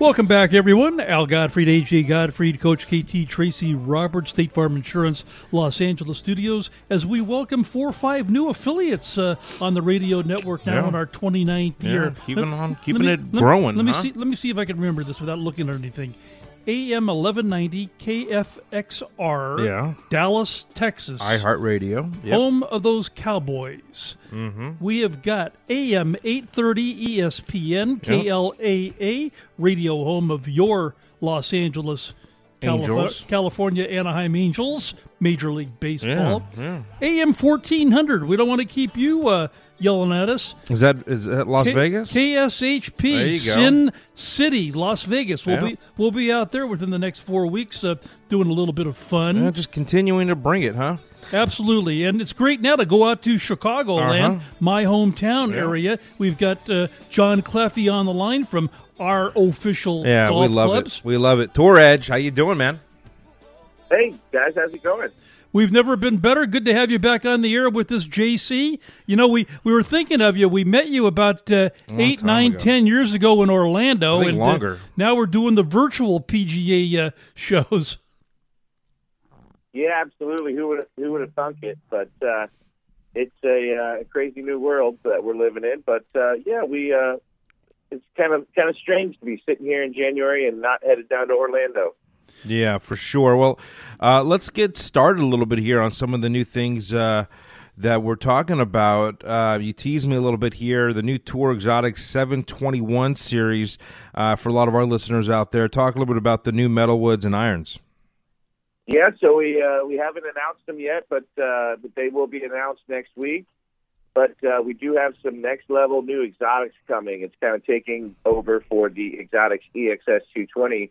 Welcome back, everyone. Al Godfrey, AJ Godfrey, Coach KT Tracy Roberts, State Farm Insurance, Los Angeles Studios, as we welcome four or five new affiliates uh, on the radio network now Yeah. in our 29th Yeah, year. keeping Let- on- keeping me- it let- growing, Let me see. Let me see if I can remember this without looking at anything. AM 1190 KFXR, Yeah. Dallas, Texas. iHeartRadio. Yep. Home of those Cowboys. Mm-hmm. We have got AM 830 ESPN, KLAA, radio home of your Los Angeles Calif- California Anaheim Angels, Major League Baseball. Yeah, AM 1400. We don't want to keep you uh, yelling at us. Is that is that Las K- Vegas? KSHP, There you go. Sin City, Las Vegas. We'll Yeah. be we'll be out there within the next four weeks, uh, doing a little bit of fun. Yeah, just continuing to bring it, huh? Absolutely, and it's great now to go out to Chicagoland, Uh-huh. my hometown Yeah. area. We've got uh, John Claffey on the line from our official Yeah, golf we love clubs. it. We love it. Tour Edge, how you doing, man? Hey guys, how's it going? We've never been better. Good to have you back on the air with this JC. You know, we, we were thinking of you. We met you about uh, eight, time nine, ago. ten years ago in Orlando, I think and uh, longer. now we're doing the virtual PGA uh, shows. Yeah, absolutely. Who would who would have thunk it? But uh, it's a uh, crazy new world that we're living in. But uh, yeah, we uh, it's kind of kind of strange to be sitting here in January and not headed down to Orlando. Yeah, for sure. Well, uh, let's get started a little bit here on some of the new things uh, that we're talking about. Uh, you teased me a little bit here. The new Tour Exotic 721 series uh, for a lot of our listeners out there. Talk a little bit about the new metalwoods and irons. Yeah, so we uh, we haven't announced them yet, but uh, but they will be announced next week. But uh, we do have some next level new exotics coming. It's kind of taking over for the Exotics EXS 220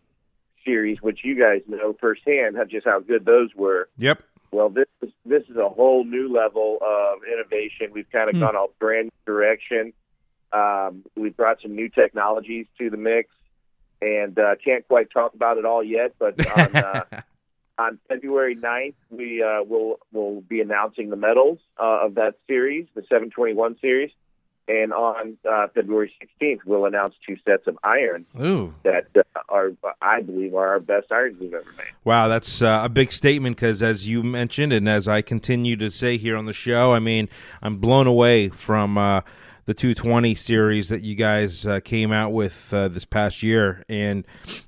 series, which you guys know firsthand how just how good those were. Yep. Well, this is this is a whole new level of innovation. We've kind of Hmm. gone a brand new direction. Um, we brought some new technologies to the mix, and uh, can't quite talk about it all yet. But on uh, on February 9th, we uh, will will be announcing the medals uh, of that series, the 721 series, and on uh, February 16th, we'll announce two sets of irons Ooh. that uh, are, I believe, are our best irons we've ever made. Wow, that's uh, a big statement because, as you mentioned, and as I continue to say here on the show, I mean, I'm blown away from uh, the 220 series that you guys uh, came out with uh, this past year, and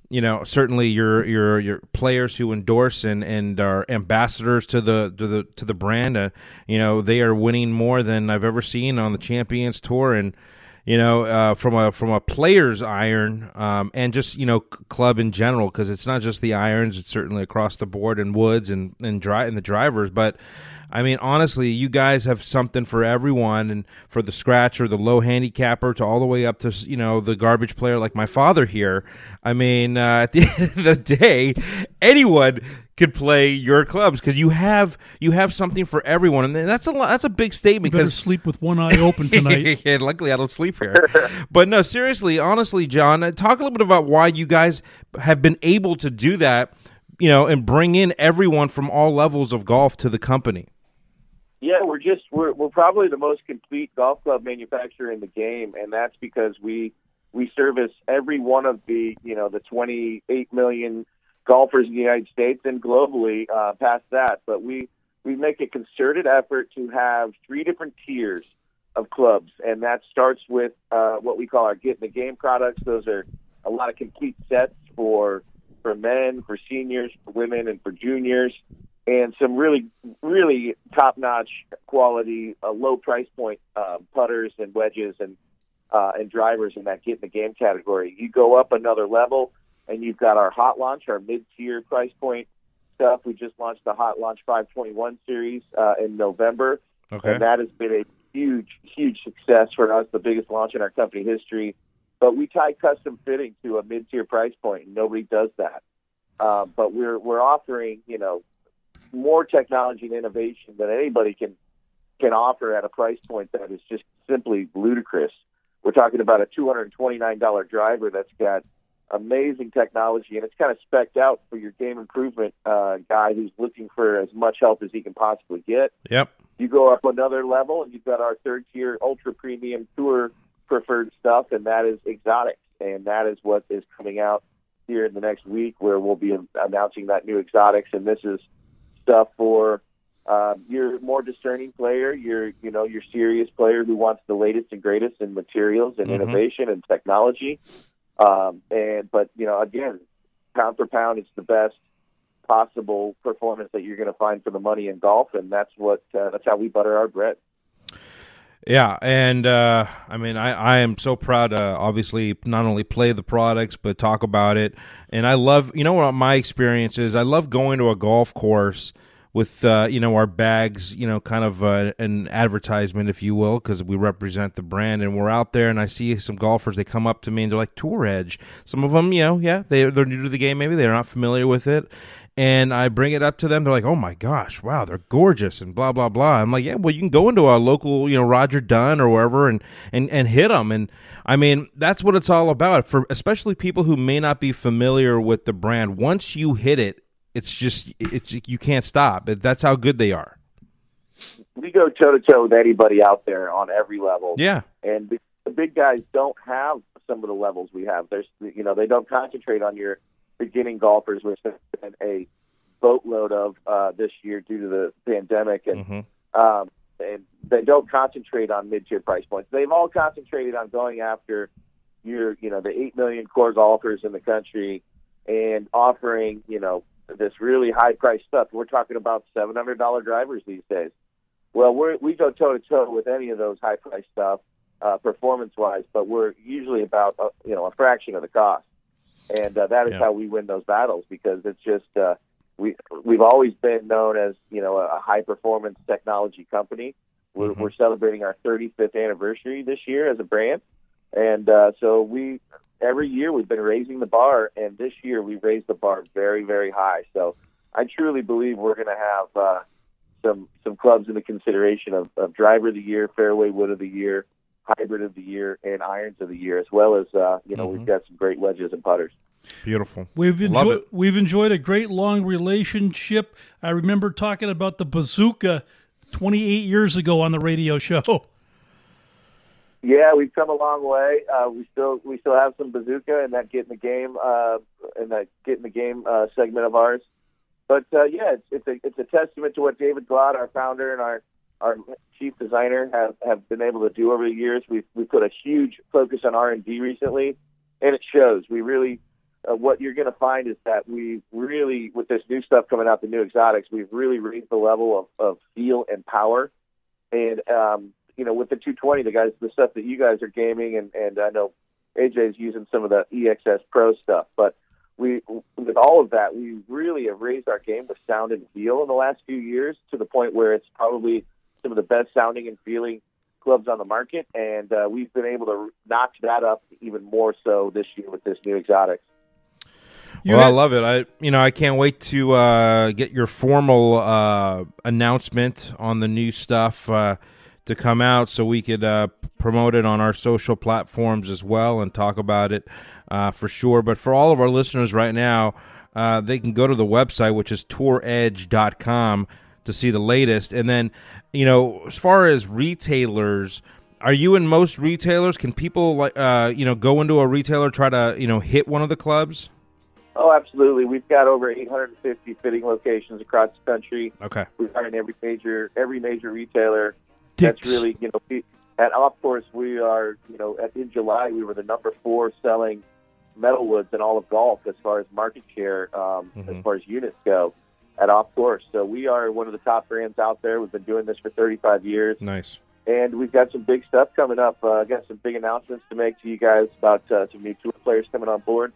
you know, certainly your your your players who endorse and, and are ambassadors to the to the to the brand, uh, you know, they are winning more than I've ever seen on the Champions Tour, and you know, uh, from a from a player's iron, um, and just you know, c- club in general, because it's not just the irons; it's certainly across the board and woods and and dri- and the drivers. But I mean, honestly, you guys have something for everyone, and for the scratch or the low handicapper to all the way up to you know the garbage player like my father here. I mean, uh, at the end of the day, anyone could play your clubs because you have you have something for everyone, and that's a lot, that's a big statement Better because sleep with one eye open tonight. yeah, luckily I don't sleep here. but no, seriously, honestly, John, uh, talk a little bit about why you guys have been able to do that, you know, and bring in everyone from all levels of golf to the company. Yeah, we're just we're we're probably the most complete golf club manufacturer in the game, and that's because we we service every one of the you know the 28 million golfers in the United States and globally uh, past that. But we we make a concerted effort to have three different tiers of clubs, and that starts with uh, what we call our get in the game products. Those are a lot of complete sets for for men, for seniors, for women, and for juniors and some really, really top-notch quality, uh, low price point uh, putters and wedges and uh, and drivers in that get in the game category. You go up another level, and you've got our hot launch, our mid-tier price point stuff. We just launched the Hot Launch 521 series uh, in November, Okay. and that has been a huge, huge success for us, the biggest launch in our company history. But we tie custom fitting to a mid-tier price point, and nobody does that. Uh, but we're we're offering, you know, more technology and innovation than anybody can can offer at a price point that is just simply ludicrous. We're talking about a two hundred twenty nine dollar driver that's got amazing technology and it's kind of specked out for your game improvement uh, guy who's looking for as much help as he can possibly get. Yep. You go up another level and you've got our third tier ultra premium tour preferred stuff and that is exotics. and that is what is coming out here in the next week, where we'll be announcing that new exotics, and this is stuff for uh, your more discerning player, your you know your serious player who wants the latest and greatest in materials and Mhm. innovation and technology. Um, and but you know again, pound for pound, it's the best possible performance that you're going to find for the money in golf, and that's what uh, that's how we butter our bread. Yeah, and uh, I mean, I, I am so proud to obviously not only play the products but talk about it. And I love, you know, what my experience is. I love going to a golf course with, uh, you know, our bags, you know, kind of uh, an advertisement, if you will, because we represent the brand. And we're out there, and I see some golfers. They come up to me and they're like, "Tour Edge." Some of them, you know, yeah, they they're new to the game. Maybe they're not familiar with it. And I bring it up to them. They're like, "Oh my gosh, wow, they're gorgeous," and blah blah blah. I'm like, "Yeah, well, you can go into a local, you know, Roger Dunn or wherever, and and and hit them." And I mean, that's what it's all about for especially people who may not be familiar with the brand. Once you hit it, it's just it's you can't stop. That's how good they are. We go toe to toe with anybody out there on every level. Yeah, and the, big guys don't have some of the levels we have. There's, you know, they don't concentrate on your beginning golfers, which has been a boatload of uh, this year due to the pandemic, and hmm um, and they don't concentrate on mid-tier price points. They've all concentrated on going after your, you know, the eight million core golfers in the country and offering, you know, this really high-priced stuff. We're talking about seven hundred dollar drivers these days. Well, we're, we go toe to toe with any of those high-priced stuff, uh, performance-wise, but we're usually about, uh, you know, a fraction of the cost, and uh, that is Yeah. how we win those battles because it's just. Uh, we we've always been known as you know a high performance technology company. We're, Mhm. we're celebrating our 35th anniversary this year as a brand, and uh, so we every year we've been raising the bar, and this year we raised the bar very very high. So I truly believe we're going to have uh, some some clubs in the consideration of, of driver of the year, fairway wood of the year, hybrid of the year, and irons of the year, as well as uh, you know Mhm. we've got some great wedges and putters. beautiful. We've enjoyed we've enjoyed a great long relationship. I remember talking about the bazooka 28 years ago on the radio show. Yeah, we've come a long way. Uh, we still we still have some bazooka and that get in the game uh, in that get in the game uh, segment of ours. But uh, yeah, it's, it's a it's a testament to what David Glod, our founder and our our chief designer, have have been able to do over the years. We've we put a huge focus on R and D recently, and it shows. We really uh, what you're going to find is that we really with this new stuff coming out, the new exotics, we've really raised the level of, of feel and power. And um, you know, with the 220, the guys, the stuff that you guys are gaming, and and I know AJ's using some of the EXS Pro stuff, but we with all of that, we really have raised our game with sound and feel in the last few years to the point where it's probably some of the best sounding and feeling clubs on the market, and uh, we've been able to notch that up even more so this year with this new exotics. You well, I love it. I you know I can't wait to uh, get your formal uh, announcement on the new stuff uh, to come out, so we could uh, promote it on our social platforms as well and talk about it uh, for sure. But for all of our listeners right now, uh, they can go to the website, which is touredge.com, to see the latest. And then, you know, as far as retailers. Are you in most retailers? Can people like uh, you know go into a retailer try to you know hit one of the clubs? Oh, absolutely. We've got over 850 fitting locations across the country. Okay. We are in every major every major retailer. That's really you know we, at Off Course we are you know at, in July we were the number four selling metalwoods in all of golf as far as market share um, Mhm. as far as units go at Off Course. So we are one of the top brands out there. We've been doing this for 35 years, Nice. and we've got some big stuff coming up. I uh, got some big announcements to make to you guys about uh, some new tour players coming on board.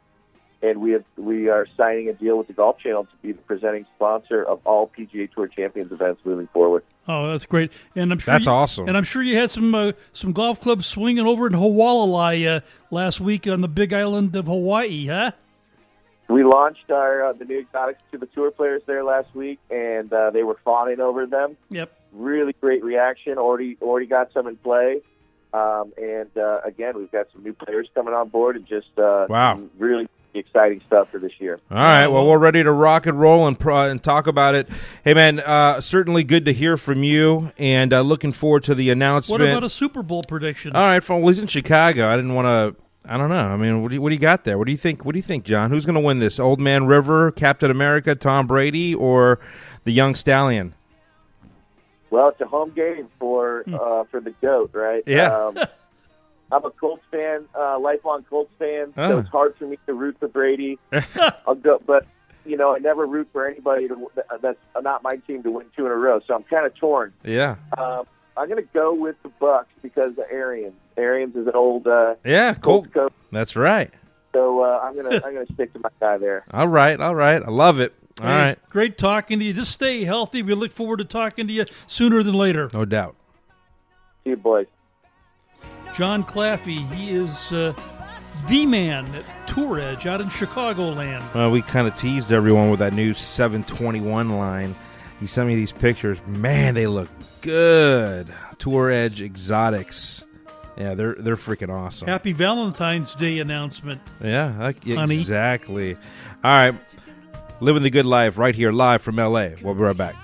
And we have we are signing a deal with the Golf Channel to be the presenting sponsor of all PGA Tour Champions events moving forward. Oh, that's great. And I'm sure That's you- awesome. And I'm sure you had some uh, some golf clubs swinging over in Hawaii uh, last week on the Big Island of Hawaii, huh? We launched our uh, the new exotics to the tour players there last week, and uh, they were fawning over them. Yep. Really great reaction. Already already got some in play. Um, and uh, again, we've got some new players coming on board, and just uh, Wow. some really exciting stuff for this year. All right. Well, we're ready to rock and roll and pro- and talk about it. Hey, man, uh, certainly good to hear from you, and uh, looking forward to the announcement. What about a Super Bowl prediction? All right, well, he's in Chicago. I didn't want to. I don't know. I mean, what do you, what do you got there? What do you think? What do you think, John? Who's going to win this? Old Man River, Captain America, Tom Brady, or the young stallion? Well, it's a home game for uh, for the goat, right? Yeah. Um, I'm a Colts fan, uh, lifelong Colts fan, Oh. so it's hard for me to root for Brady. I'll go, but you know, I never root for anybody to, that's not my team to win two in a row. So I'm kind of torn. Yeah. Um, I'm going to go with the Bucs because the Arians. Arians is an old uh, Yeah, cool. Colts coach, That's right. so uh, I'm gonna I'm gonna stick to my guy there. All right, all right. I love it. All Hey, right, Great talking to you. Just stay healthy. We look forward to talking to you sooner than later. no doubt. See you, boys. John Claffey, he is uh, the man at Tour Edge out in Chicagoland. Well, we kind of teased everyone with that new 721 line. He sent me these pictures. Man, they look good. Tour Edge Exotics. Yeah, they're they're freaking awesome. Happy Valentine's Day announcement. Yeah, Honey. exactly. All right, living the good life right here, live from LA. We'll be right back.